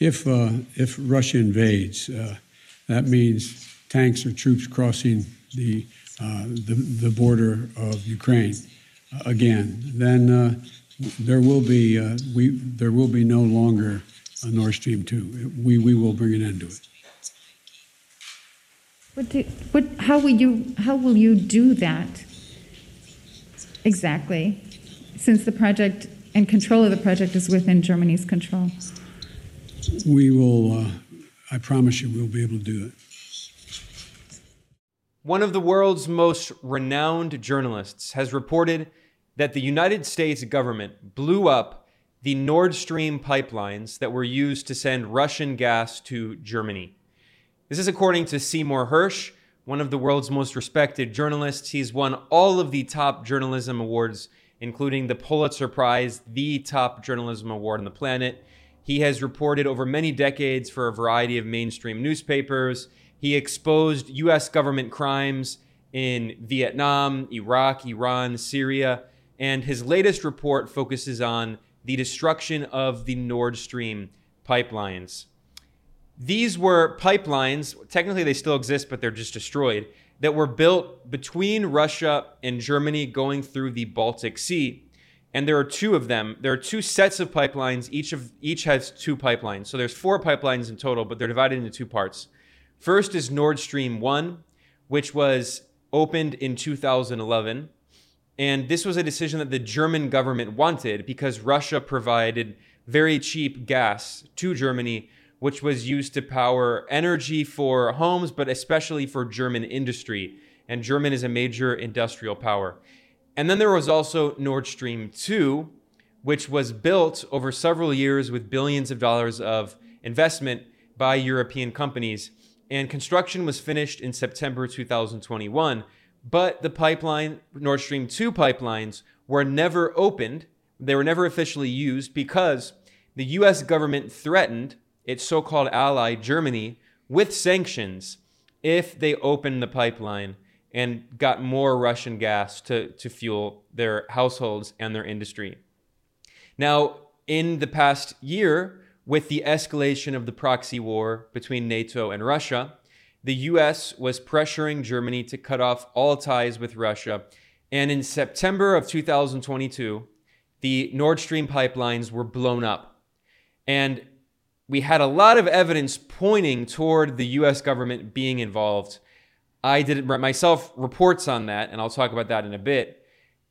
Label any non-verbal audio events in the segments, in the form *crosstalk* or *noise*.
if uh, if Russia invades, uh, that means tanks or troops crossing the uh, the, the, border of Ukraine uh, again. Then uh, there will be uh, we there will be no longer a Nord Stream two. We we will bring an end to it. What, do, what how will you how will you do that exactly? Since the project and control of the project is within Germany's control. We will, uh, I promise you, we'll be able to do it. One of the world's most renowned journalists has reported that the United States government blew up the Nord Stream pipelines that were used to send Russian gas to Germany. This is according to Seymour Hersh, one of the world's most respected journalists. He's won all of the top journalism awards including the Pulitzer Prize, the top journalism award on the planet. He has reported over many decades for a variety of mainstream newspapers. He exposed U.S. government crimes in Vietnam, Iraq, Iran, Syria, and his latest report focuses on the destruction of the Nord Stream pipelines. These were pipelines, technically they still exist, but they're just destroyed that were built between Russia and Germany going through the Baltic Sea. And there are two of them. There are two sets of pipelines. Each of each has two pipelines. So there's four pipelines in total, but they're divided into two parts. First is Nord Stream 1, which was opened in 2011. And this was a decision that the German government wanted because Russia provided very cheap gas to Germany which was used to power energy for homes, but especially for German industry. And German is a major industrial power. And then there was also Nord Stream 2, which was built over several years with billions of dollars of investment by European companies. And construction was finished in September 2021. But the pipeline, Nord Stream 2 pipelines, were never opened. They were never officially used because the US government threatened its so called ally, Germany, with sanctions if they opened the pipeline and got more Russian gas to, to fuel their households and their industry. Now, in the past year, with the escalation of the proxy war between NATO and Russia, the US was pressuring Germany to cut off all ties with Russia. And in September of 2022, the Nord Stream pipelines were blown up. And we had a lot of evidence pointing toward the US government being involved. I did myself reports on that, and I'll talk about that in a bit.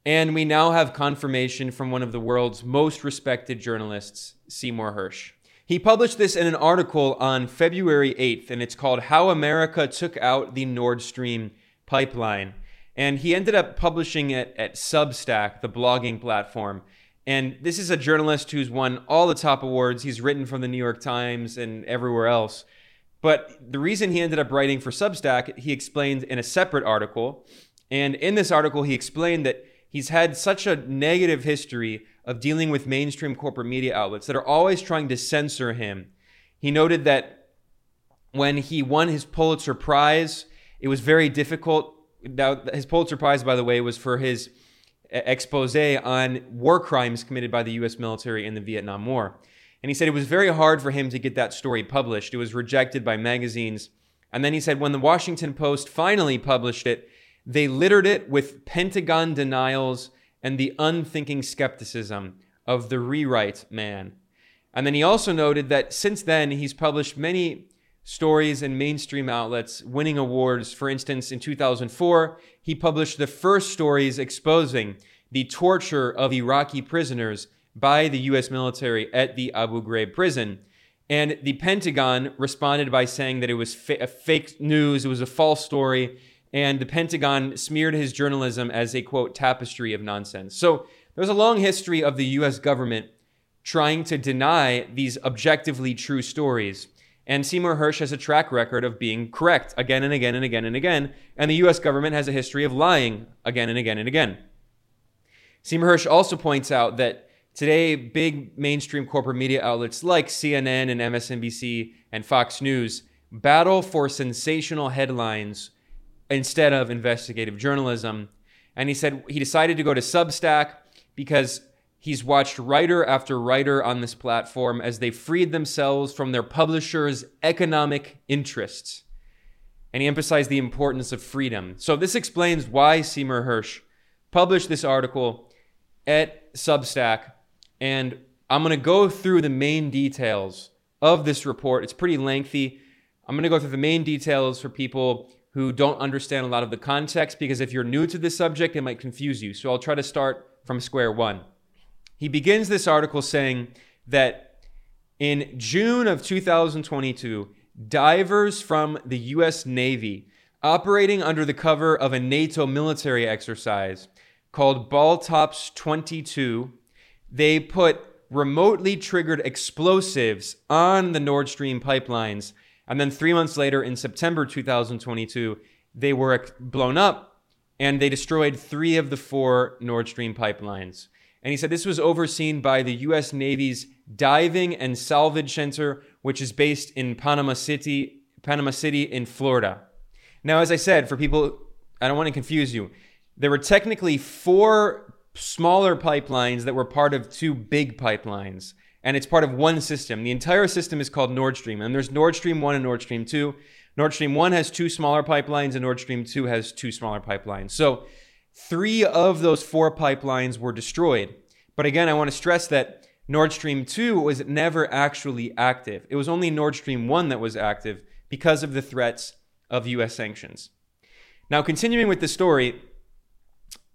And we now have confirmation from one of the world's most respected journalists, Seymour Hersh. He published this in an article on February 8th, and it's called How America Took Out the Nord Stream Pipeline. And he ended up publishing it at Substack, the blogging platform. And this is a journalist who's won all the top awards. He's written from the New York Times and everywhere else. But the reason he ended up writing for Substack, he explained in a separate article. And in this article, he explained that he's had such a negative history of dealing with mainstream corporate media outlets that are always trying to censor him. He noted that when he won his Pulitzer Prize, it was very difficult. Now, his Pulitzer Prize, by the way, was for his expose on war crimes committed by the US military in the Vietnam War. And he said it was very hard for him to get that story published. It was rejected by magazines. And then he said when the Washington Post finally published it, they littered it with Pentagon denials and the unthinking skepticism of the rewrite man. And then he also noted that since then, he's published many stories in mainstream outlets winning awards. For instance, in 2004, he published the first stories exposing the torture of Iraqi prisoners by the US military at the Abu Ghraib prison. And the Pentagon responded by saying that it was fa- fake news, it was a false story, and the Pentagon smeared his journalism as a quote tapestry of nonsense. So there's a long history of the US government trying to deny these objectively true stories. And Seymour Hersh has a track record of being correct again and again and again and again. And the US government has a history of lying again and again and again. Seymour Hersh also points out that today, big mainstream corporate media outlets like CNN and MSNBC and Fox News battle for sensational headlines instead of investigative journalism. And he said he decided to go to Substack because He's watched writer after writer on this platform as they freed themselves from their publisher's economic interests. And he emphasized the importance of freedom. So, this explains why Seymour Hersh published this article at Substack. And I'm going to go through the main details of this report. It's pretty lengthy. I'm going to go through the main details for people who don't understand a lot of the context because if you're new to this subject, it might confuse you. So I'll try to start from square one. He begins this article saying that in June of 2022, divers from the US Navy operating under the cover of a NATO military exercise called Baltops 22, they put remotely triggered explosives on the Nord Stream pipelines. And then three months later, in September 2022, they were blown up and they destroyed three of the four Nord Stream pipelines. And he said this was overseen by the US Navy's Diving and Salvage Center, which is based in Panama City, Panama City in Florida. Now, as I said, for people, I don't want to confuse you, there were technically four smaller pipelines that were part of two big pipelines. And it's part of one system. The entire system is called Nord Stream. And there's Nord Stream 1 and Nord Stream 2. Nord Stream 1 has two smaller pipelines, and Nord Stream 2 has two smaller pipelines. So three of those four pipelines were destroyed. But again, I want to stress that Nord Stream 2 was never actually active. It was only Nord Stream 1 that was active because of the threats of US sanctions. Now, continuing with the story,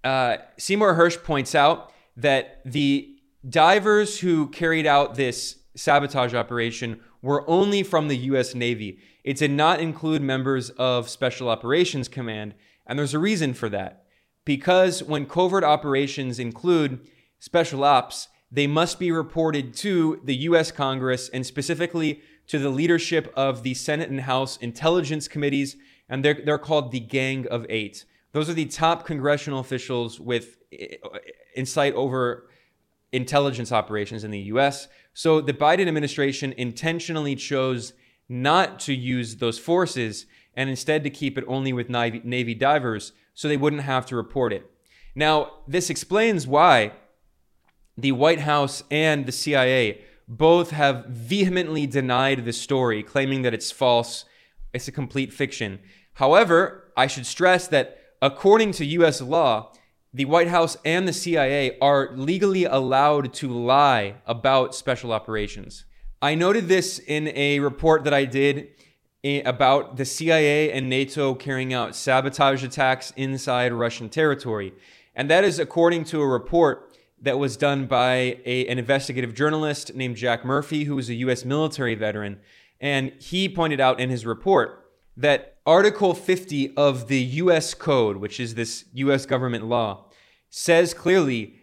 uh, Seymour Hersh points out that the divers who carried out this sabotage operation were only from the US Navy. It did not include members of Special Operations Command, and there's a reason for that. Because when covert operations include special ops, they must be reported to the US Congress and specifically to the leadership of the Senate and House Intelligence Committees, and they're, they're called the Gang of Eight. Those are the top congressional officials with eh, insight over intelligence operations in the US. So the Biden administration intentionally chose not to use those forces and instead to keep it only with Navy divers so they wouldn't have to report it. Now, this explains why the White House and the CIA both have vehemently denied the story, claiming that it's false, it's a complete fiction. However, I should stress that according to US law, the White House and the CIA are legally allowed to lie about special operations. I noted this in a report that I did eh, about the CIA and NATO carrying out sabotage attacks inside Russian territory. And that is according to a report that was done by a, an investigative journalist named Jack Murphy, who was a U.S. military veteran. And he pointed out in his report that Article 50 of the US Code, which is this US government law, says clearly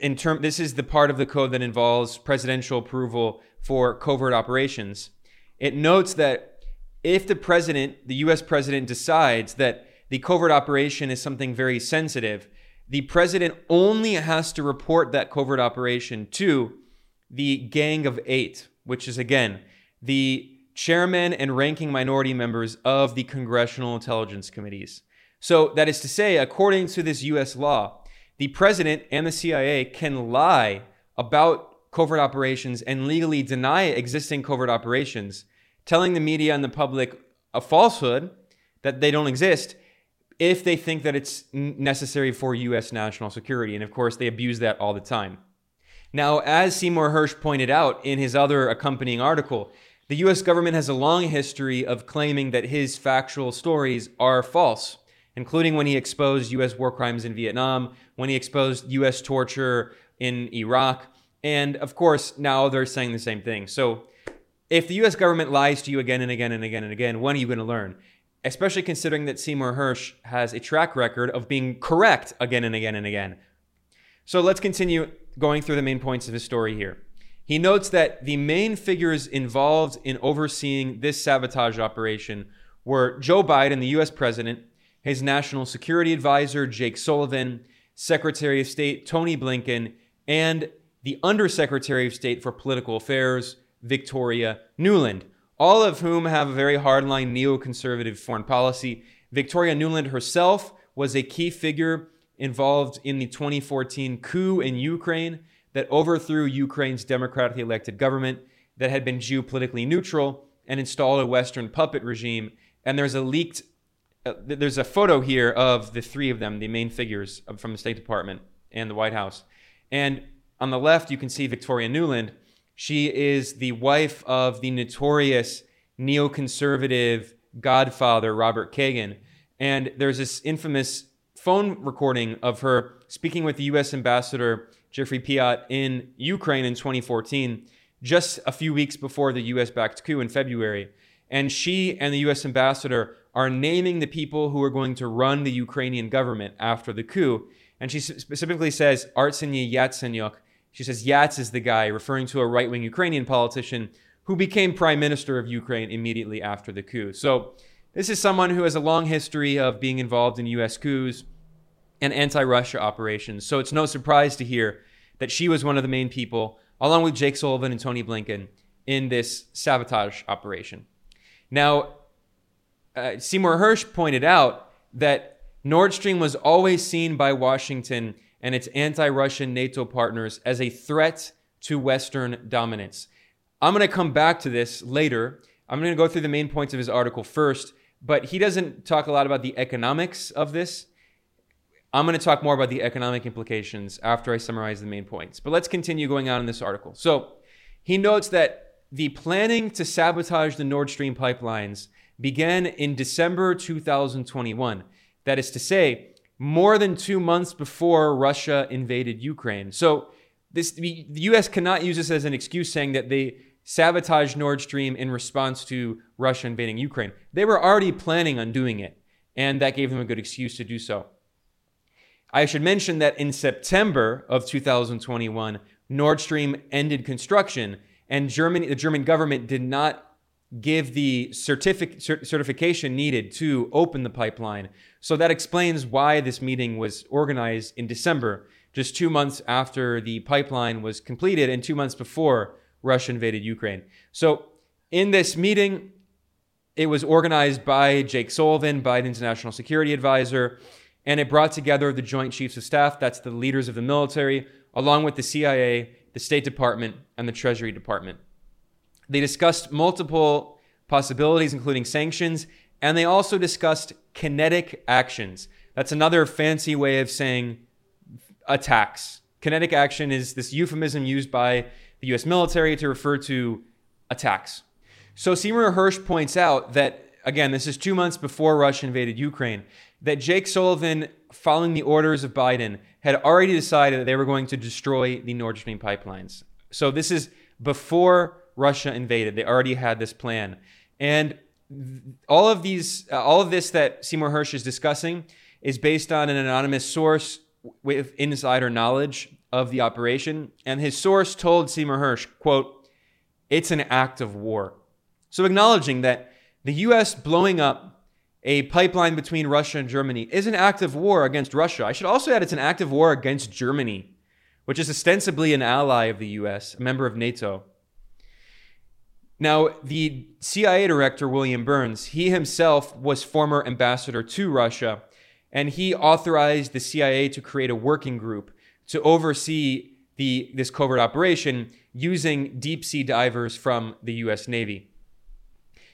in term this is the part of the code that involves presidential approval for covert operations. It notes that if the president, the US president decides that the covert operation is something very sensitive, the president only has to report that covert operation to the Gang of 8, which is again the chairman and ranking minority members of the Congressional Intelligence Committees. So, that is to say, according to this US law, the president and the CIA can lie about covert operations and legally deny existing covert operations, telling the media and the public a falsehood that they don't exist if they think that it's necessary for US national security. And of course, they abuse that all the time. Now, as Seymour Hersh pointed out in his other accompanying article, the US government has a long history of claiming that his factual stories are false, including when he exposed US war crimes in Vietnam, when he exposed US torture in Iraq, and of course, now they're saying the same thing. So, if the US government lies to you again and again and again and again, when are you going to learn? Especially considering that Seymour Hersh has a track record of being correct again and again and again. So, let's continue going through the main points of his story here. He notes that the main figures involved in overseeing this sabotage operation were Joe Biden, the US president, his national security advisor, Jake Sullivan, Secretary of State Tony Blinken, and the Undersecretary of State for Political Affairs, Victoria Nuland, all of whom have a very hardline neoconservative foreign policy. Victoria Nuland herself was a key figure involved in the 2014 coup in Ukraine that overthrew Ukraine's democratically elected government that had been geopolitically neutral and installed a Western puppet regime. And there's a leaked, uh, there's a photo here of the three of them, the main figures from the State Department and the White House. And on the left, you can see Victoria Nuland. She is the wife of the notorious neoconservative godfather, Robert Kagan. And there's this infamous phone recording of her speaking with the U.S. ambassador, Geoffrey Pyatt, in Ukraine in 2014, just a few weeks before the U.S. backed coup in February. And she and the U.S. ambassador are naming the people who are going to run the Ukrainian government after the coup. And she specifically says Arseniy Yatsenyuk. She says Yats is the guy, referring to a right wing Ukrainian politician who became prime minister of Ukraine immediately after the coup. So, this is someone who has a long history of being involved in U.S. coups and anti Russia operations. So, it's no surprise to hear that she was one of the main people, along with Jake Sullivan and Tony Blinken, in this sabotage operation. Now, uh, Seymour Hersh pointed out that Nord Stream was always seen by Washington and its anti Russian NATO partners as a threat to Western dominance. I'm going to come back to this later. I'm going to go through the main points of his article first, but he doesn't talk a lot about the economics of this. I'm going to talk more about the economic implications after I summarize the main points. But let's continue going on in this article. So he notes that the planning to sabotage the Nord Stream pipelines began in December 2021. That is to say, more than two months before Russia invaded Ukraine. So this, the U.S. cannot use this as an excuse saying that they sabotaged Nord Stream in response to Russia invading Ukraine. They were already planning on doing it, and that gave them a good excuse to do so. I should mention that in September of 2021, Nord Stream ended construction, and Germany, the German government did not give the certific- certification needed to open the pipeline. So that explains why this meeting was organized in December, just two months after the pipeline was completed and two months before Russia invaded Ukraine. So in this meeting, it was organized by Jake Sullivan, Biden's national security advisor, and it brought together the Joint Chiefs of Staff, that's the leaders of the military, along with the CIA, the State Department, and the Treasury Department. They discussed multiple possibilities, including sanctions, and they also discussed kinetic actions. That's another fancy way of saying attacks. Kinetic action is this euphemism used by the US military to refer to attacks. So Seymour Hersh points out that, again, this is two months before Russia invaded Ukraine, that Jake Sullivan, following the orders of Biden, had already decided that they were going to destroy the Nord Stream pipelines. So this is before Russia invaded. They already had this plan. And all of these, uh, all of this that Seymour Hersh is discussing is based on an anonymous source with insider knowledge of the operation. And his source told Seymour Hersh, quote, it's an act of war. So acknowledging that the U.S. blowing up a pipeline between Russia and Germany is an act of war against Russia. I should also add it's an act of war against Germany, which is ostensibly an ally of the U.S., a member of NATO. Now, the CIA director, William Burns, he himself was former ambassador to Russia, and he authorized the CIA to create a working group to oversee the, this covert operation using deep sea divers from the US Navy.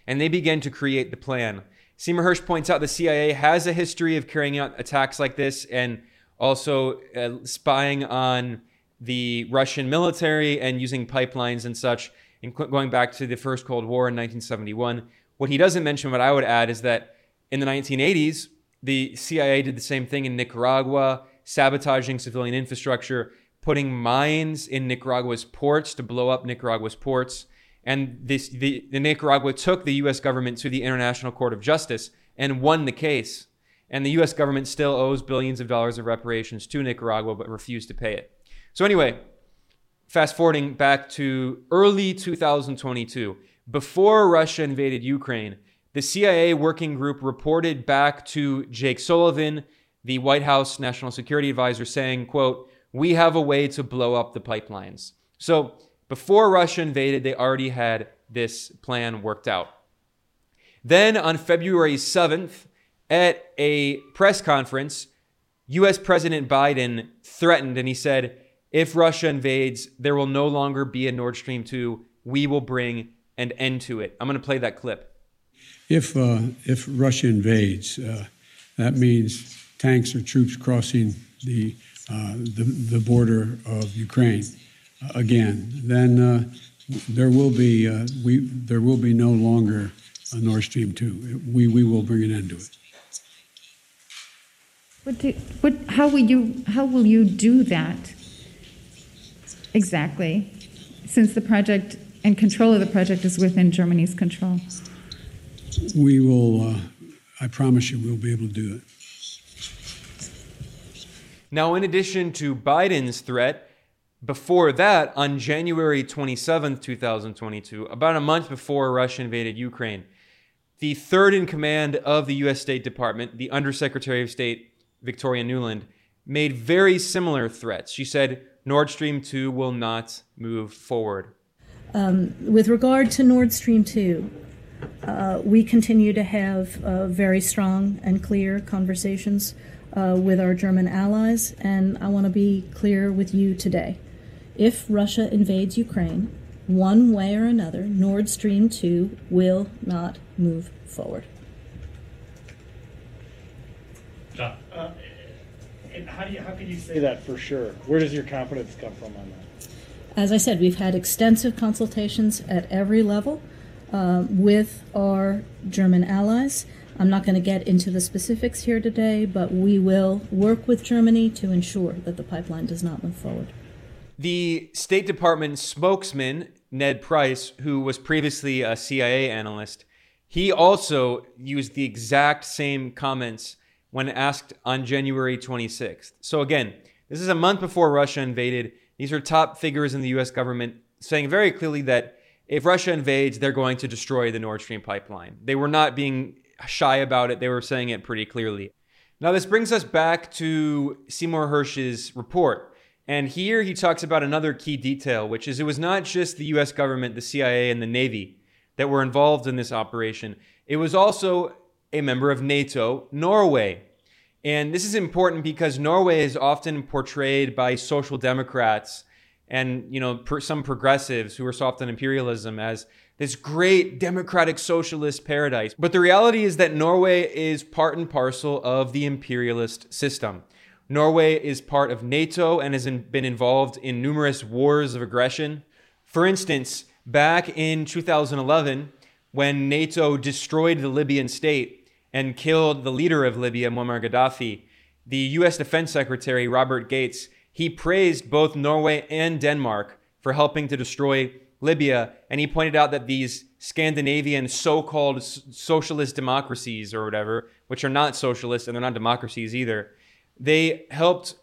And they began to create the plan. Seymour Hersh points out the CIA has a history of carrying out attacks like this and also uh, spying on the Russian military and using pipelines and such and going back to the first Cold War in 1971. What he doesn't mention, what I would add, is that in the 1980s, the CIA did the same thing in Nicaragua, sabotaging civilian infrastructure, putting mines in Nicaragua's ports to blow up Nicaragua's ports. And this, the, the Nicaragua took the U.S. government to the International Court of Justice and won the case. And the U.S. government still owes billions of dollars of reparations to Nicaragua, but refused to pay it. So anyway, fast forwarding back to early 2022, before Russia invaded Ukraine, the CIA working group reported back to Jake Sullivan, the White House National Security Advisor, saying, quote, we have a way to blow up the pipelines. So before Russia invaded, they already had this plan worked out. Then on February 7th, at a press conference, US President Biden threatened and he said, if Russia invades, there will no longer be a Nord Stream 2. We will bring an end to it. I'm going to play that clip. If, uh, if Russia invades, uh, that means tanks or troops crossing the, uh, the, the border of Ukraine again. Then uh, there will be uh, we there will be no longer a Nord Stream two. We we will bring an end to it. What do, what, how will you, how will you do that exactly? Since the project and control of the project is within Germany's control. We will. Uh, I promise you, we'll be able to do it. Now, in addition to Biden's threat, before that, on January 27th, 2022, about a month before Russia invaded Ukraine, the third in command of the U.S. State Department, the Undersecretary of State Victoria Nuland, made very similar threats. She said Nord Stream 2 will not move forward. Um, with regard to Nord Stream 2, uh, we continue to have uh, very strong and clear conversations uh, with our German allies, and I want to be clear with you today. If Russia invades Ukraine, one way or another, Nord Stream 2 will not move forward. Uh, and how do you how can you say that for sure? Where does your confidence come from on that? As I said, we've had extensive consultations at every level uh, with our German allies. I'm not going to get into the specifics here today, but we will work with Germany to ensure that the pipeline does not move forward. The State Department spokesman, Ned Price, who was previously a CIA analyst, he also used the exact same comments when asked on January 26th. So, again, this is a month before Russia invaded. These are top figures in the US government saying very clearly that if Russia invades, they're going to destroy the Nord Stream pipeline. They were not being shy about it, they were saying it pretty clearly. Now, this brings us back to Seymour Hersh's report. And here he talks about another key detail, which is it was not just the US government, the CIA, and the Navy that were involved in this operation, it was also a member of NATO, Norway. And this is important because Norway is often portrayed by social democrats and you know some progressives who are soft on imperialism as this great democratic socialist paradise. But the reality is that Norway is part and parcel of the imperialist system. Norway is part of NATO and has been involved in numerous wars of aggression. For instance, back in 2011, when NATO destroyed the Libyan state and killed the leader of Libya, Muammar Gaddafi, the US Defense Secretary, Robert Gates, he praised both Norway and Denmark for helping to destroy Libya, and he pointed out that these Scandinavian so called socialist democracies or whatever, which are not socialist and they're not democracies either, they helped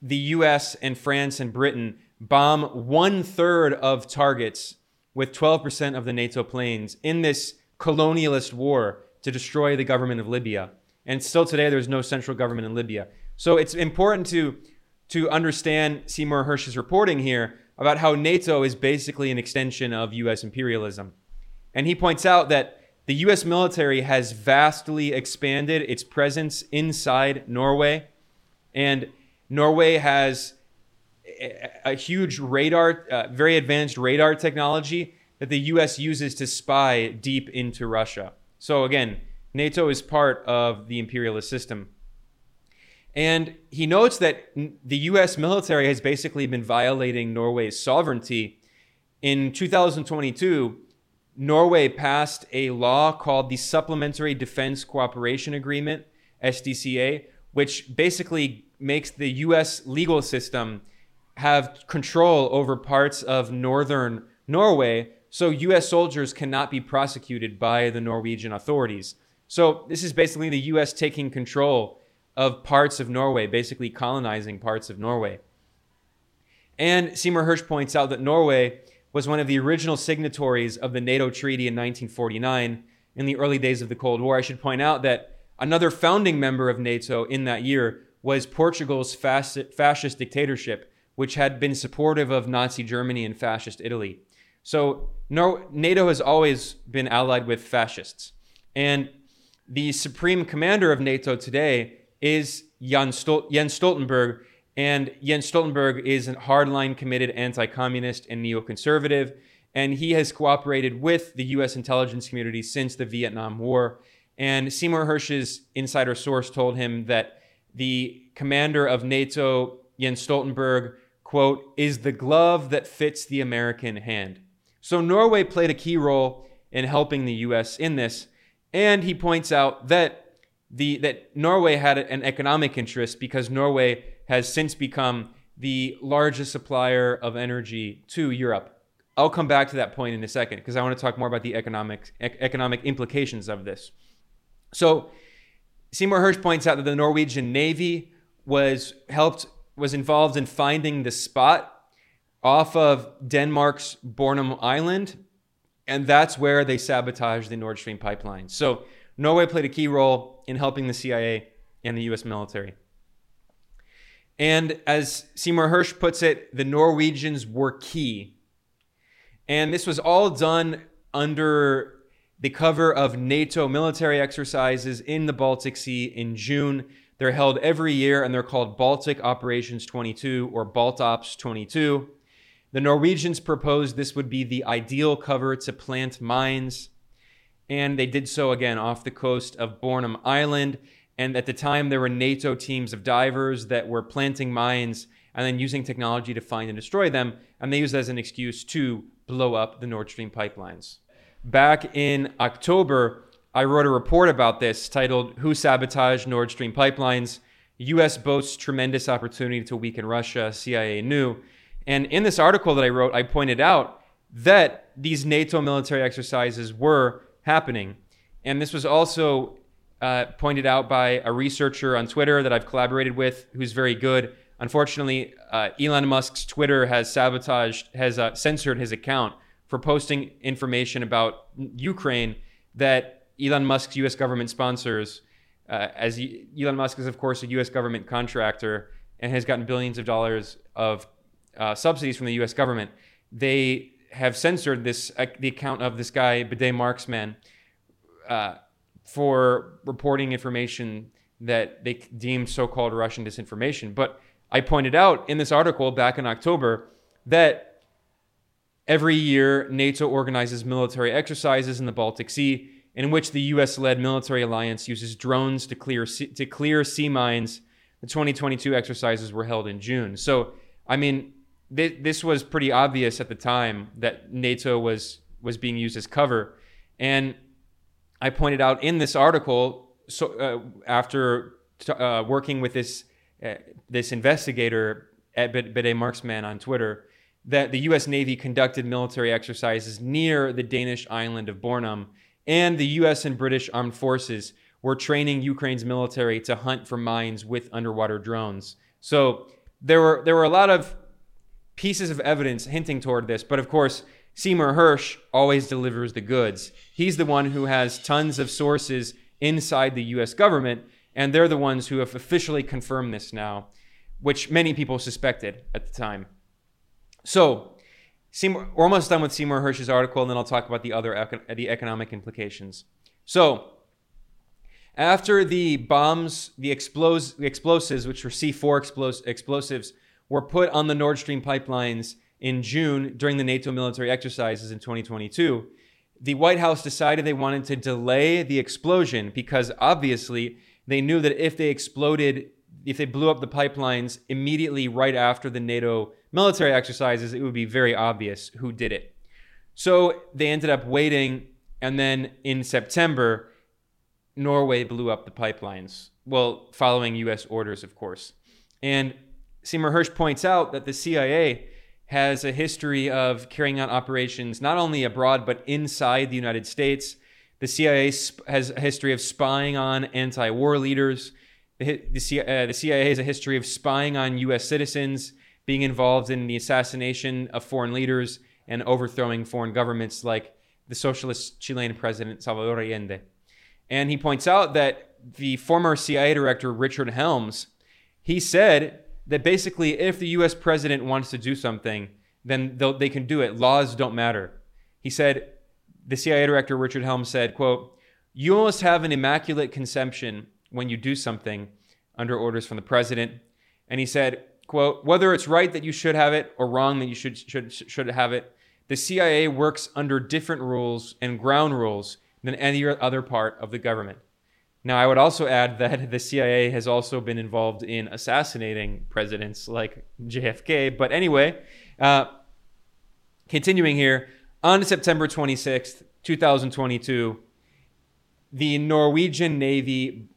the US and France and Britain bomb one third of targets with 12% of the NATO planes in this colonialist war to destroy the government of Libya. And still today, there's no central government in Libya. So it's important to, to understand Seymour Hersh's reporting here about how NATO is basically an extension of US imperialism. And he points out that the US military has vastly expanded its presence inside Norway. And Norway has a, huge radar, uh, very advanced radar technology that the US uses to spy deep into Russia. So again, NATO is part of the imperialist system. And he notes that the US military has basically been violating Norway's sovereignty. In 2022, Norway passed a law called the Supplementary Defense Cooperation Agreement, SDCA, which basically makes the US legal system have control over parts of northern Norway so US soldiers cannot be prosecuted by the Norwegian authorities. So this is basically the US taking control of parts of Norway, basically colonizing parts of Norway. And Seymour Hersh points out that Norway was one of the original signatories of the NATO Treaty in 1949 in the early days of the Cold War. I should point out that another founding member of NATO in that year was Portugal's fascist dictatorship, which had been supportive of Nazi Germany and fascist Italy. So NATO has always been allied with fascists. And the supreme commander of NATO today is Jens Stoltenberg, And Jens Stoltenberg is a hardline committed anti communist and neoconservative. And he has cooperated with the US intelligence community since the Vietnam War. And Seymour Hersh's insider source told him that the commander of NATO, Jens Stoltenberg, quote, is the glove that fits the American hand. So Norway played a key role in helping the US in this. And he points out that the that Norway had an economic interest because Norway has since become the largest supplier of energy to Europe. I'll come back to that point in a second because I want to talk more about the economic economic implications of this. So Seymour Hersh points out that the Norwegian Navy was helped was involved in finding the spot off of Denmark's Bornholm Island, and that's where they sabotaged the Nord Stream pipeline. So Norway played a key role in helping the CIA and the US military. And as Seymour Hersh puts it, the Norwegians were key. And this was all done under the cover of NATO military exercises in the Baltic Sea in June. They're held every year and they're called Baltic Operations 22 or Baltops 22. The Norwegians proposed this would be the ideal cover to plant mines and they did so again off the coast of Bornholm Island. And at the time, there were NATO teams of divers that were planting mines and then using technology to find and destroy them. And they used that as an excuse to blow up the Nord Stream pipelines. Back in October, I wrote a report about this titled Who Sabotaged Nord Stream Pipelines? US boasts tremendous opportunity to weaken Russia, CIA knew. And in this article that I wrote, I pointed out that these NATO military exercises were happening. And this was also uh, pointed out by a researcher on Twitter that I've collaborated with who's very good. Unfortunately, uh, Elon Musk's Twitter has sabotaged, has uh, censored his account for posting information about Ukraine that Elon Musk's U.S. government sponsors. Uh, as Elon Musk is, of course, a U.S. government contractor and has gotten billions of dollars of uh, subsidies from the U.S. government. They have censored this uh, the account of this guy Bidet Marxman uh, for reporting information that they deemed so-called Russian disinformation. But I pointed out in this article back in October that every year NATO organizes military exercises in the Baltic Sea in which the U.S.-led military alliance uses drones to clear to clear sea mines. The 2022 exercises were held in June. So, I mean, this was pretty obvious at the time that NATO was was being used as cover, and I pointed out in this article. So uh, after t- uh, working with this uh, this investigator at Bidet Marxman on Twitter, that the U.S. Navy conducted military exercises near the Danish island of Bornholm, and the U.S. and British armed forces were training Ukraine's military to hunt for mines with underwater drones. So there were there were a lot of pieces of evidence hinting toward this. But of course, Seymour Hersh always delivers the goods. He's the one who has tons of sources inside the US government, and they're the ones who have officially confirmed this now, which many people suspected at the time. So, Seymour, we're almost done with Seymour Hersh's article, and then I'll talk about the other the economic implications. So, after the bombs, the, explos- the explosives, which were C4 explos- explosives, were put on the Nord Stream pipelines in June during the NATO military exercises in 2022. The White House decided they wanted to delay the explosion because obviously they knew that if they exploded, if they blew up the pipelines immediately right after the NATO military exercises, it would be very obvious who did it. So they ended up waiting, and then in September, Norway blew up the pipelines. Well, following US orders, of course. And Seymour Hersh points out that the CIA has a history of carrying out operations not only abroad but inside the United States. The CIA has a history of spying on anti war leaders. The, the, uh, the CIA has a history of spying on U.S. citizens, being involved in the assassination of foreign leaders, and overthrowing foreign governments like the socialist Chilean president Salvador Allende. And he points out that the former CIA director Richard Helms, he said that basically if the US president wants to do something, then they can do it. Laws don't matter. He said, the CIA director Richard Helms said, quote, you almost have an immaculate conception when you do something under orders from the president. And he said, quote, whether it's right that you should have it or wrong that you should should should have it, the CIA works under different rules and ground rules than any other part of the government. Now, I would also add that the CIA has also been involved in assassinating presidents like JFK. But anyway, uh, continuing here, on September 26th, 2022, the Norwegian Navy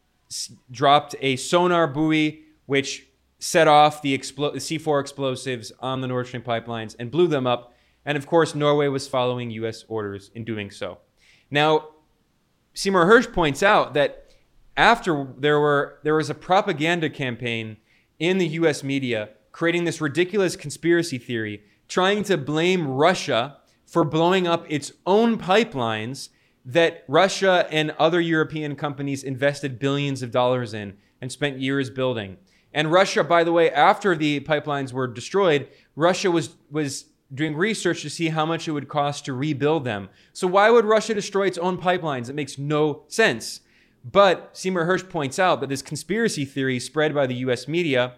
dropped a sonar buoy which set off the, expl- the C4 explosives on the Nord Stream pipelines and blew them up. And of course, Norway was following US orders in doing so. Now, Seymour Hersh points out that after there were there was a propaganda campaign in the US media creating this ridiculous conspiracy theory trying to blame Russia for blowing up its own pipelines that Russia and other European companies invested billions of dollars in and spent years building. And Russia, by the way, after the pipelines were destroyed, Russia was was doing research to see how much it would cost to rebuild them. So why would Russia destroy its own pipelines? It makes no sense. But Seymour Hersh points out that this conspiracy theory spread by the US media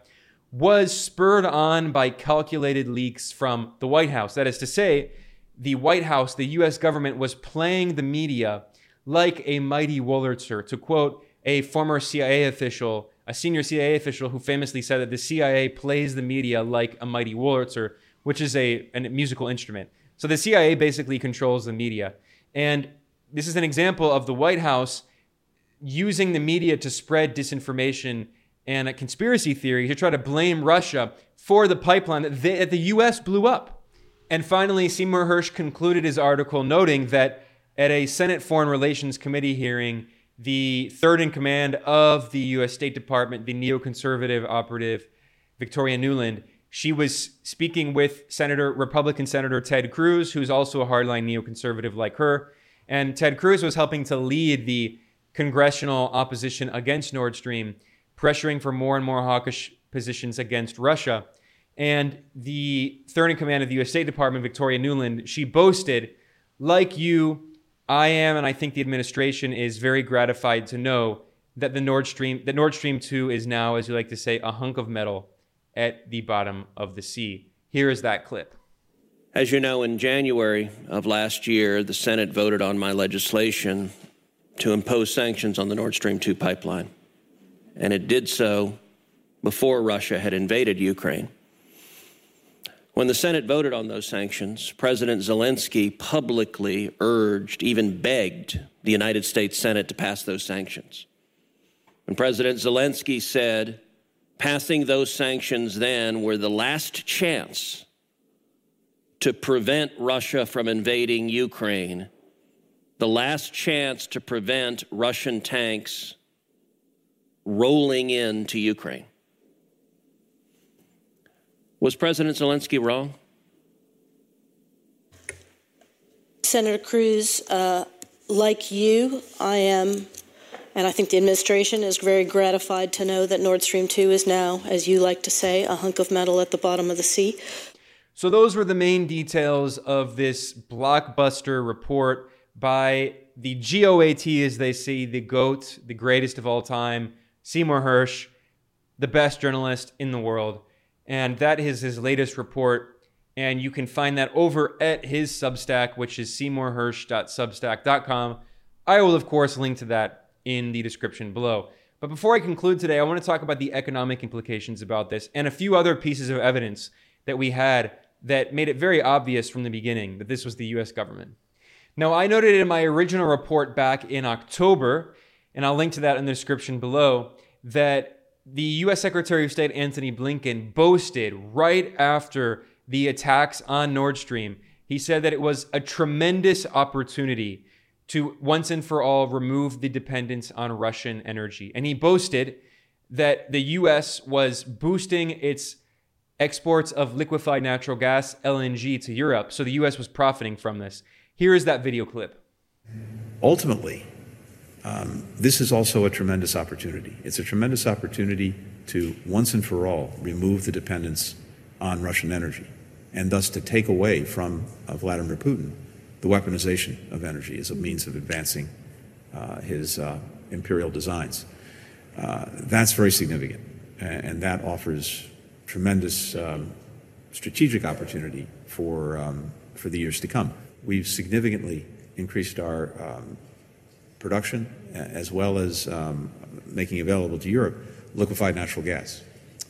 was spurred on by calculated leaks from the White House. That is to say, the White House, the US government, was playing the media like a mighty Wurlitzer. To quote a former CIA official, a senior CIA official who famously said that the CIA plays the media like a mighty Wurlitzer, which is a, a musical instrument. So the CIA basically controls the media. And this is an example of the White House using the media to spread disinformation and a conspiracy theory to try to blame Russia for the pipeline that, they, that the U.S. blew up. And finally, Seymour Hersh concluded his article noting that at a Senate Foreign Relations Committee hearing, the third in command of the U.S. State Department, the neoconservative operative Victoria Nuland, she was speaking with Senator Republican Senator Ted Cruz, who's also a hardline neoconservative like her, and Ted Cruz was helping to lead the congressional opposition against Nord Stream, pressuring for more and more hawkish positions against Russia. And the third in command of the U.S. State Department, Victoria Nuland, she boasted, like you, I am, and I think the administration is very gratified to know that the Nord Stream, that Nord Stream 2 is now, as you like to say, a hunk of metal at the bottom of the sea. Here is that clip. As you know, in January of last year, the Senate voted on my legislation to impose sanctions on the Nord Stream 2 pipeline. And it did so before Russia had invaded Ukraine. When the Senate voted on those sanctions, President Zelensky publicly urged, even begged, the United States Senate to pass those sanctions. And President Zelensky said, passing those sanctions then were the last chance to prevent Russia from invading Ukraine the last chance to prevent Russian tanks rolling into Ukraine. Was President Zelensky wrong? Senator Cruz, uh, like you, I am, and I think the administration is very gratified to know that Nord Stream 2 is now, as you like to say, a hunk of metal at the bottom of the sea. So, those were the main details of this blockbuster report by the GOAT, as they see, the GOAT, the greatest of all time, Seymour Hersh, the best journalist in the world. And that is his latest report. And you can find that over at his Substack, which is seymourhersh.substack.com. I will, of course, link to that in the description below. But before I conclude today, I want to talk about the economic implications about this and a few other pieces of evidence that we had that made it very obvious from the beginning that this was the US government. Now, I noted in my original report back in October, and I'll link to that in the description below, that the US Secretary of State Antony Blinken boasted right after the attacks on Nord Stream. He said that it was a tremendous opportunity to once and for all remove the dependence on Russian energy. And he boasted that the US was boosting its exports of liquefied natural gas, LNG, to Europe. So the US was profiting from this. Here is that video clip. Ultimately, um, this is also a tremendous opportunity. It's a tremendous opportunity to once and for all remove the dependence on Russian energy and thus to take away from uh, Vladimir Putin the weaponization of energy as a means of advancing uh, his uh, imperial designs. Uh, that's very significant, and that offers tremendous um, strategic opportunity for, um, for the years to come. We've significantly increased our um, production as well as um, making available to Europe liquefied natural gas.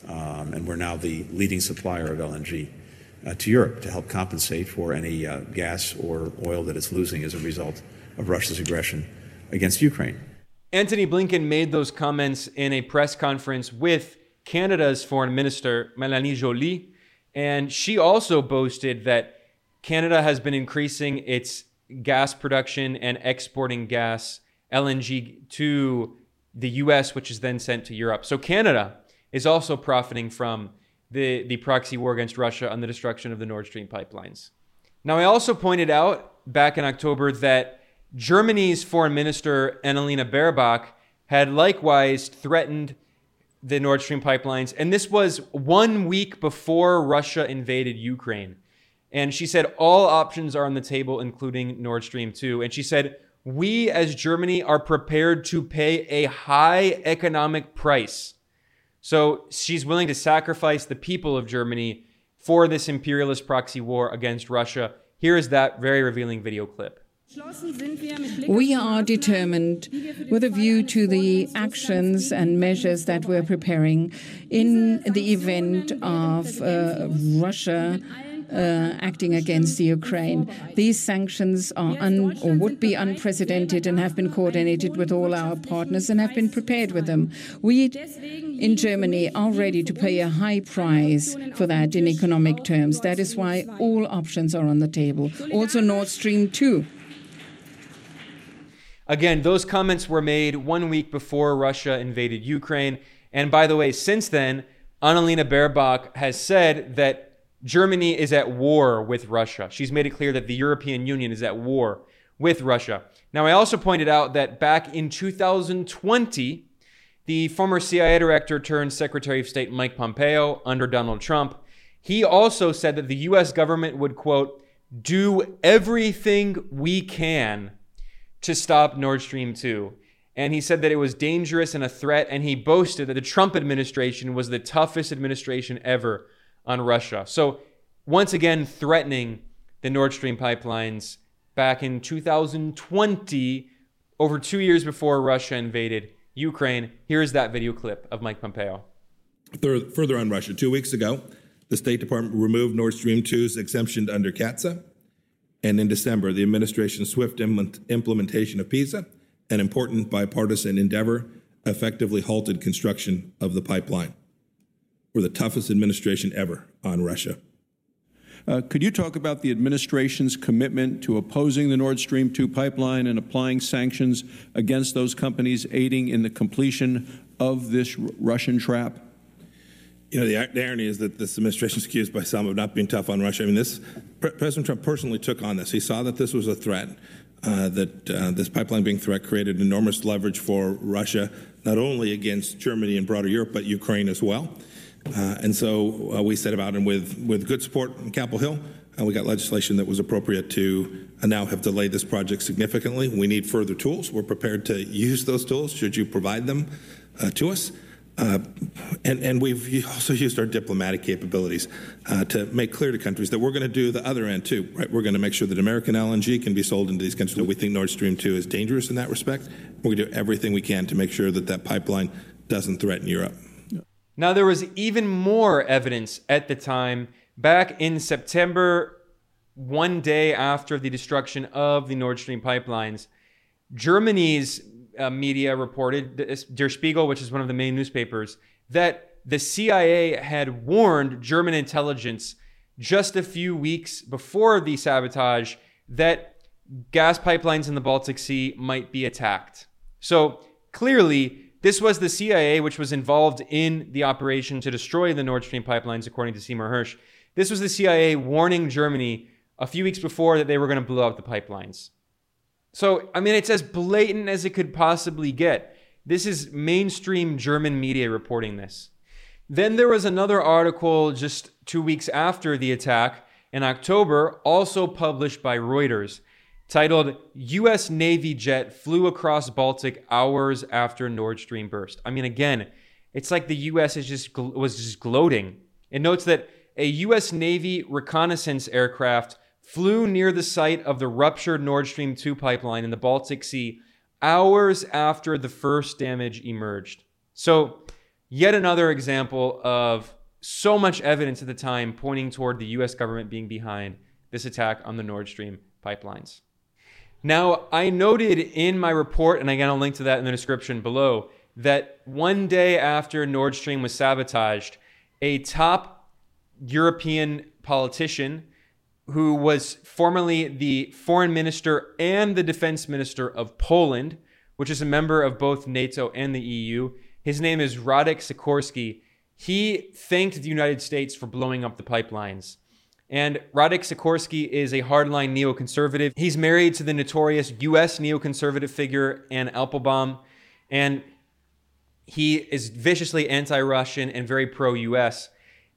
Um, and we're now the leading supplier of LNG uh, to Europe to help compensate for any uh, gas or oil that it's losing as a result of Russia's aggression against Ukraine. Antony Blinken made those comments in a press conference with Canada's foreign minister, Melanie Joly, and she also boasted that Canada has been increasing its gas production and exporting gas, LNG, to the US, which is then sent to Europe. So Canada is also profiting from the, the proxy war against Russia on the destruction of the Nord Stream pipelines. Now, I also pointed out back in October that Germany's foreign minister, Annalena Baerbock, had likewise threatened the Nord Stream pipelines. And this was one week before Russia invaded Ukraine. And she said all options are on the table, including Nord Stream 2. And she said, We as Germany are prepared to pay a high economic price. So she's willing to sacrifice the people of Germany for this imperialist proxy war against Russia. Here is that very revealing video clip. We are determined, with a view to the actions and measures that we're preparing in the event of uh, Russia uh, acting against the Ukraine. These sanctions are un, or would be unprecedented and have been coordinated with all our partners and have been prepared with them. We in Germany are ready to pay a high price for that in economic terms. That is why all options are on the table. Also, Nord Stream 2. Again, those comments were made one week before Russia invaded Ukraine. And by the way, since then, Annalena Baerbock has said that Germany is at war with Russia. She's made it clear that the European Union is at war with Russia. Now, I also pointed out that back in 2020, the former CIA director turned Secretary of State Mike Pompeo under Donald Trump, he also said that the US government would, quote, do everything we can to stop Nord Stream 2. And he said that it was dangerous and a threat, and he boasted that the Trump administration was the toughest administration ever on Russia. So, once again, threatening the Nord Stream pipelines back in 2020, over two years before Russia invaded Ukraine. Here's that video clip of Mike Pompeo. Further on Russia, two weeks ago, the State Department removed Nord Stream 2's exemption under CAATSA. And in December, the administration's swift implementation of PEESA, an important bipartisan endeavor, effectively halted construction of the pipeline. We're the toughest administration ever on Russia. Uh, could you talk about the administration's commitment to opposing the Nord Stream 2 pipeline and applying sanctions against those companies aiding in the completion of this R- Russian trap? You know, the, the, irony is that this administration is *laughs* accused by some of not being tough on Russia. I mean, this President Trump personally took on this. He saw that this was a threat, uh, that uh, this pipeline being threat created enormous leverage for Russia, not only against Germany and broader Europe, but Ukraine as well. Uh, and so uh, we set about, and with, with good support on Capitol Hill, we got legislation that was appropriate to uh, now have delayed this project significantly. We need further tools. We're prepared to use those tools should you provide them to us. Uh, and, and, we've also used our diplomatic capabilities uh, to make clear to countries that we're going to do the other end too, right? We're going to make sure that American LNG can be sold into these countries. We think Nord Stream 2 is dangerous in that respect. We're going to do everything we can to make sure that that pipeline doesn't threaten Europe. Now, there was even more evidence at the time. Back in September, one day after the destruction of the Nord Stream pipelines, Germany's uh, media reported, Der Spiegel, which is one of the main newspapers, that the CIA had warned German intelligence just a few weeks before the sabotage that gas pipelines in the Baltic Sea might be attacked. So clearly, this was the CIA, which was involved in the operation to destroy the Nord Stream pipelines, according to Seymour Hersh. This was the CIA warning Germany a few weeks before that they were going to blow up the pipelines. So, I mean, it's as blatant as it could possibly get. This is mainstream German media reporting this. Then there was another article just two weeks after the attack in October, also published by Reuters, titled US Navy jet flew across Baltic hours after Nord Stream burst. I mean again, it's like the US is just was just gloating It notes that a U.S. Navy reconnaissance aircraft flew near the site of the ruptured Nord Stream 2 pipeline in the Baltic Sea hours after the first damage emerged. So, yet another example of so much evidence at the time pointing toward the US government being behind this attack on the Nord Stream pipelines. Now, I noted in my report, and again, I'll link to that in the description below, that one day after Nord Stream was sabotaged, a top European politician who was formerly the foreign minister and the defense minister of Poland, which is a member of both NATO and the EU. His name is Radek Sikorski. He thanked the United States for blowing up the pipelines. And Radek Sikorski is a hardline neoconservative. He's married to the notorious US neoconservative figure Anne Applebaum, and he is viciously anti-Russian and very pro-US.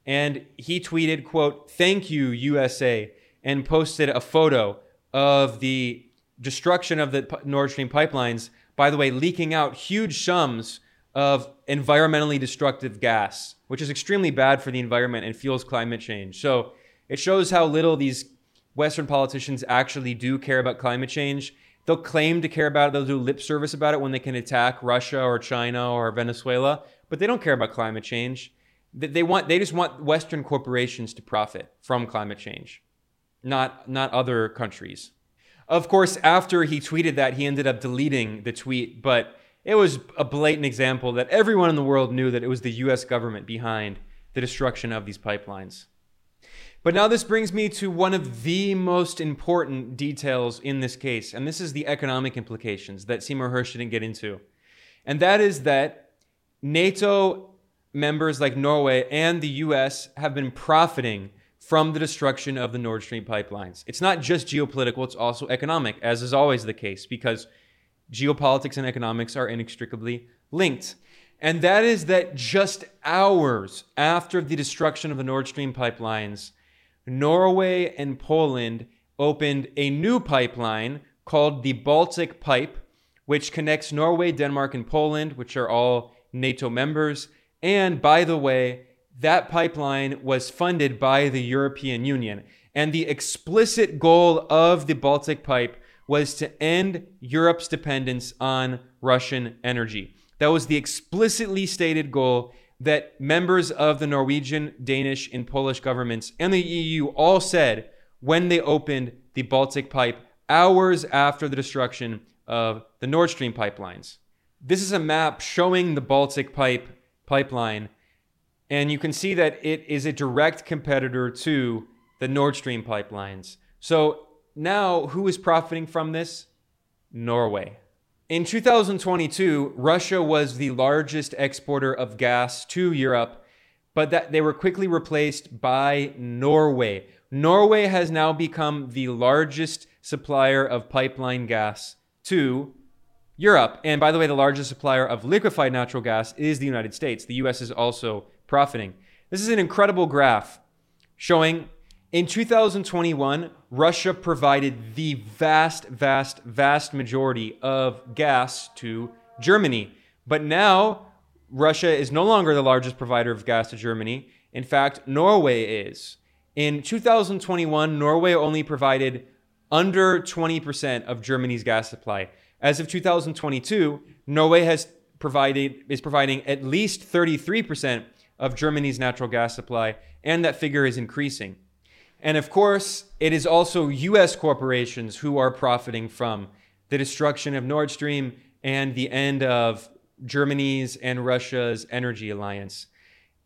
And he tweeted, quote, "Thank you USA," and posted a photo of the destruction of the Nord Stream pipelines, by the way, leaking out huge sums of environmentally destructive gas, which is extremely bad for the environment and fuels climate change. So it shows how little these Western politicians actually do care about climate change. They'll claim to care about it, they'll do lip service about it when they can attack Russia or China or Venezuela, but they don't care about climate change. They want they just want Western corporations to profit from climate change not not other countries. Of course, after he tweeted that, he ended up deleting the tweet, but it was a blatant example that everyone in the world knew that it was the US government behind the destruction of these pipelines. But now this brings me to one of the most important details in this case, and this is the economic implications that Seymour Hersh didn't get into. And that is that NATO members like Norway and the US have been profiting from the destruction of the Nord Stream pipelines. It's not just geopolitical, it's also economic, as is always the case, because geopolitics and economics are inextricably linked. And that is that just hours after the destruction of the Nord Stream pipelines, Norway and Poland opened a new pipeline called the Baltic Pipe, which connects Norway, Denmark, and Poland, which are all NATO members. And by the way, that pipeline was funded by the European Union. And the explicit goal of the Baltic Pipe was to end Europe's dependence on Russian energy. That was the explicitly stated goal that members of the Norwegian, Danish, and Polish governments and the EU all said when they opened the Baltic Pipe hours after the destruction of the Nord Stream pipelines. This is a map showing the Baltic Pipe pipeline and you can see that it is a direct competitor to the Nord Stream pipelines. So now, who is profiting from this? Norway. In 2022, Russia was the largest exporter of gas to Europe, but that they were quickly replaced by Norway. Norway has now become the largest supplier of pipeline gas to Europe. And by the way, the largest supplier of liquefied natural gas is the United States. The US is also profiting. This is an incredible graph showing in 2021, Russia provided the vast, vast, vast majority of gas to Germany. But now, Russia is no longer the largest provider of gas to Germany. In fact, Norway is. In 2021, Norway only provided under 20% of Germany's gas supply. As of 2022, Norway has provided is providing at least 33% of Germany's natural gas supply, and that figure is increasing. And of course, it is also US corporations who are profiting from the destruction of Nord Stream and the end of Germany's and Russia's energy alliance.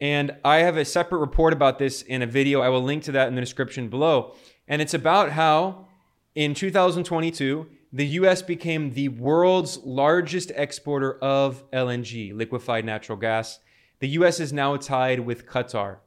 And I have a separate report about this in a video. I will link to that in the description below. And it's about how in 2022, the US became the world's largest exporter of LNG, liquefied natural gas, the US is now tied with Qatar.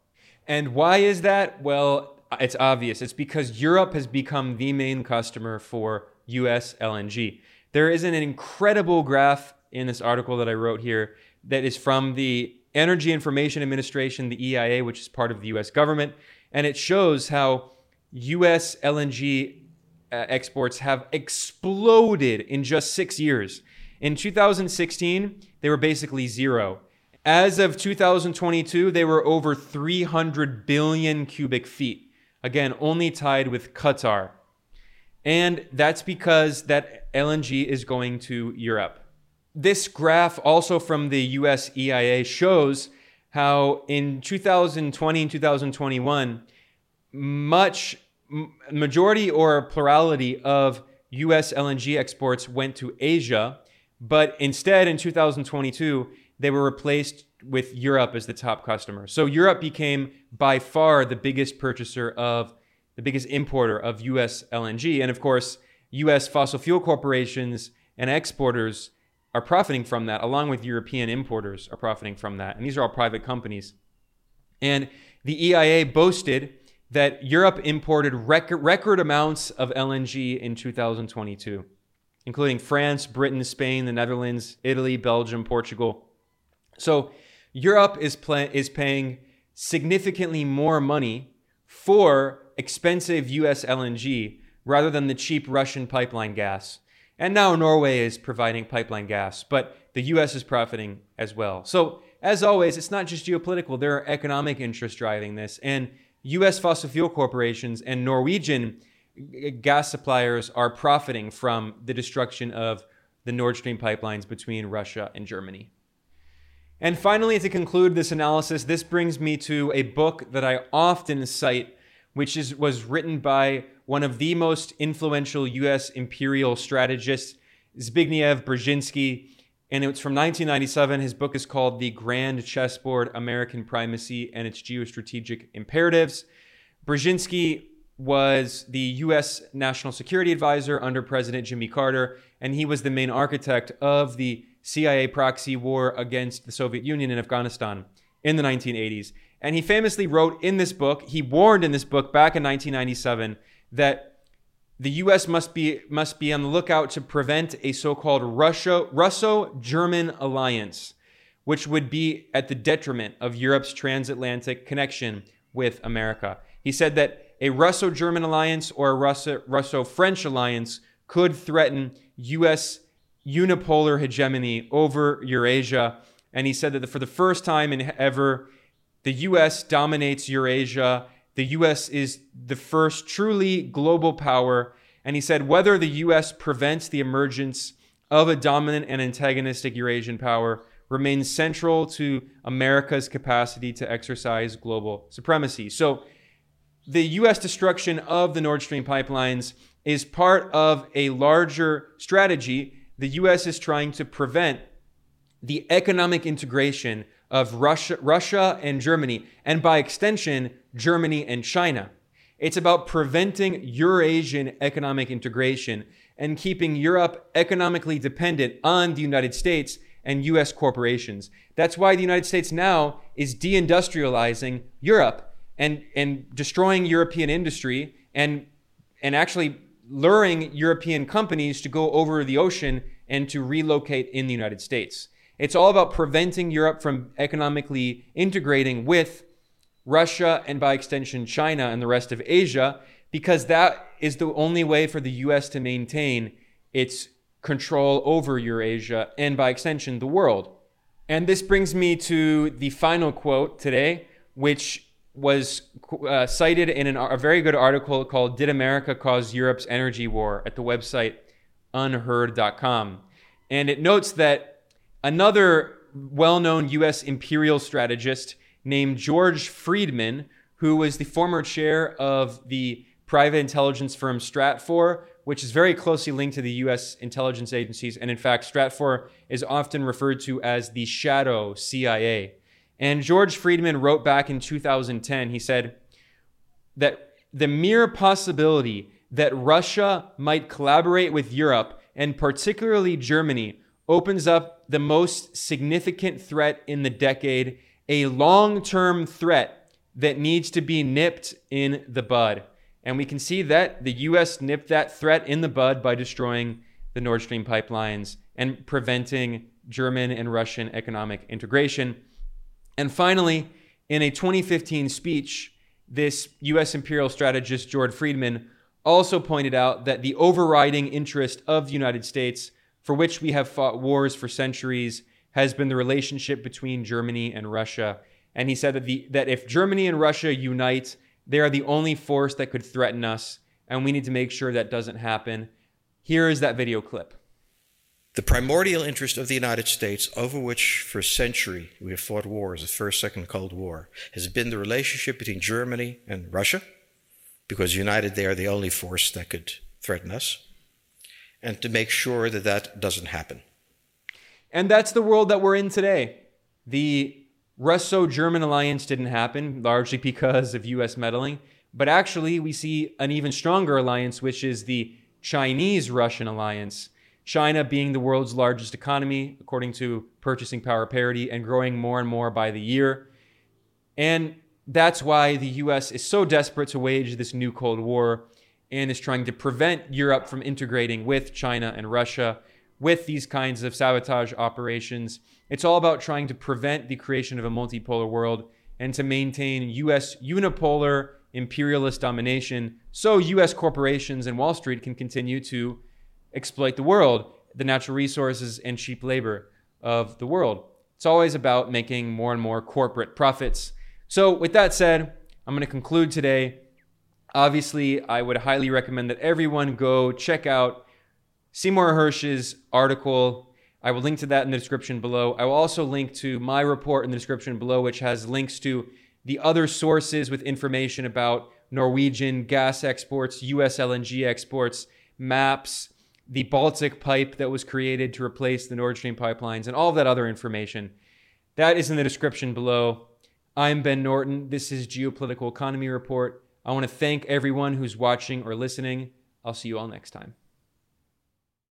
And why is that? Well, it's obvious. It's because Europe has become the main customer for US LNG. There is an incredible graph in this article that I wrote here that is from the Energy Information Administration, the EIA, which is part of the US government. And it shows how US LNG uh, exports have exploded in just six years. In 2016, they were basically zero. As of 2022, they were over 300 billion cubic feet. Again, only tied with Qatar. And that's because that LNG is going to Europe. This graph, also from the US EIA, shows how in 2020 and 2021, much majority or plurality of US LNG exports went to Asia, but instead in 2022, they were replaced with Europe as the top customer. So Europe became by far the biggest purchaser of the biggest importer of US LNG. And of course, US fossil fuel corporations and exporters are profiting from that, along with European importers are profiting from that. And these are all private companies. And the EIA boasted that Europe imported record, record amounts of LNG in 2022, including France, Britain, Spain, the Netherlands, Italy, Belgium, Portugal. So Europe is, is paying significantly more money for expensive US LNG rather than the cheap Russian pipeline gas. And now Norway is providing pipeline gas, but the US is profiting as well. So, as always, it's not just geopolitical, there are economic interests driving this. And US fossil fuel corporations and Norwegian gas suppliers are profiting from the destruction of the Nord Stream pipelines between Russia and Germany. And finally, to conclude this analysis, this brings me to a book that I often cite, which is, was written by one of the most influential US imperial strategists, Zbigniew Brzezinski. And it's from 1997. His book is called The Grand Chessboard American Primacy and Its Geostrategic Imperatives. Brzezinski was the US National Security Advisor under President Jimmy Carter, and he was the main architect of the CIA proxy war against the Soviet Union in Afghanistan in the 1980s. And he famously wrote in this book, he warned in this book back in 1997 that the US must be must be on the lookout to prevent a so-called Russia Russo-German alliance, which would be at the detriment of Europe's transatlantic connection with America. He said that a Russo-German alliance or a Russo-French alliance could threaten US unipolar hegemony over Eurasia. And he said that for the first time in ever, the US dominates Eurasia. The US is the first truly global power. And he said whether the US prevents the emergence of a dominant and antagonistic Eurasian power remains central to America's capacity to exercise global supremacy. So, the US destruction of the Nord Stream pipelines is part of a larger strategy the US is trying to prevent the economic integration of Russia, Russia and Germany, and by extension, Germany and China. It's about preventing Eurasian economic integration and keeping Europe economically dependent on the United States and US corporations. That's why the United States now is deindustrializing Europe and, and destroying European industry and, and actually luring European companies to go over the ocean and to relocate in the United States. It's all about preventing Europe from economically integrating with Russia and by extension China and the rest of Asia because that is the only way for the US to maintain its control over Eurasia and by extension the world. And this brings me to the final quote today, which was uh, cited in an, a very good article called Did America Cause Europe's Energy War at the website unherd.com. And it notes that another well known US imperial strategist named George Friedman, who was the former chair of the private intelligence firm Stratfor, which is very closely linked to the US intelligence agencies. And in fact, Stratfor is often referred to as the shadow CIA. And George Friedman wrote back in 2010, he said that the mere possibility that Russia might collaborate with Europe, and particularly Germany, opens up the most significant threat in the decade, a long term threat that needs to be nipped in the bud. And we can see that the US nipped that threat in the bud by destroying the Nord Stream pipelines and preventing German and Russian economic integration. And finally, in a 2015 speech, this US imperial strategist, George Friedman, also pointed out that the overriding interest of the United States, for which we have fought wars for centuries, has been the relationship between Germany and Russia. And he said that, the, that if Germany and Russia unite, they are the only force that could threaten us, and we need to make sure that doesn't happen. Here is that video clip. The primordial interest of the United States, over which for a century we have fought wars, the First, Second Cold War, has been the relationship between Germany and Russia, because united they are the only force that could threaten us, and to make sure that that doesn't happen. And that's the world that we're in today. The Russo German alliance didn't happen, largely because of US meddling. But actually, we see an even stronger alliance, which is the Chinese Russian alliance. China being the world's largest economy, according to purchasing power parity, and growing more and more by the year. And that's why the US is so desperate to wage this new Cold War and is trying to prevent Europe from integrating with China and Russia with these kinds of sabotage operations. It's all about trying to prevent the creation of a multipolar world and to maintain US unipolar imperialist domination so US corporations and Wall Street can continue to exploit the world, the natural resources and cheap labor of the world. It's always about making more and more corporate profits. So, with that said, I'm going to conclude today. Obviously, I would highly recommend that everyone go check out Seymour Hersh's article. I will link to that in the description below. I will also link to my report in the description below, which has links to the other sources with information about Norwegian gas exports, US LNG exports, maps, the Baltic pipe that was created to replace the Nord Stream pipelines, and all of that other information. That is in the description below. I'm Ben Norton. This is Geopolitical Economy Report. I want to thank everyone who's watching or listening. I'll see you all next time.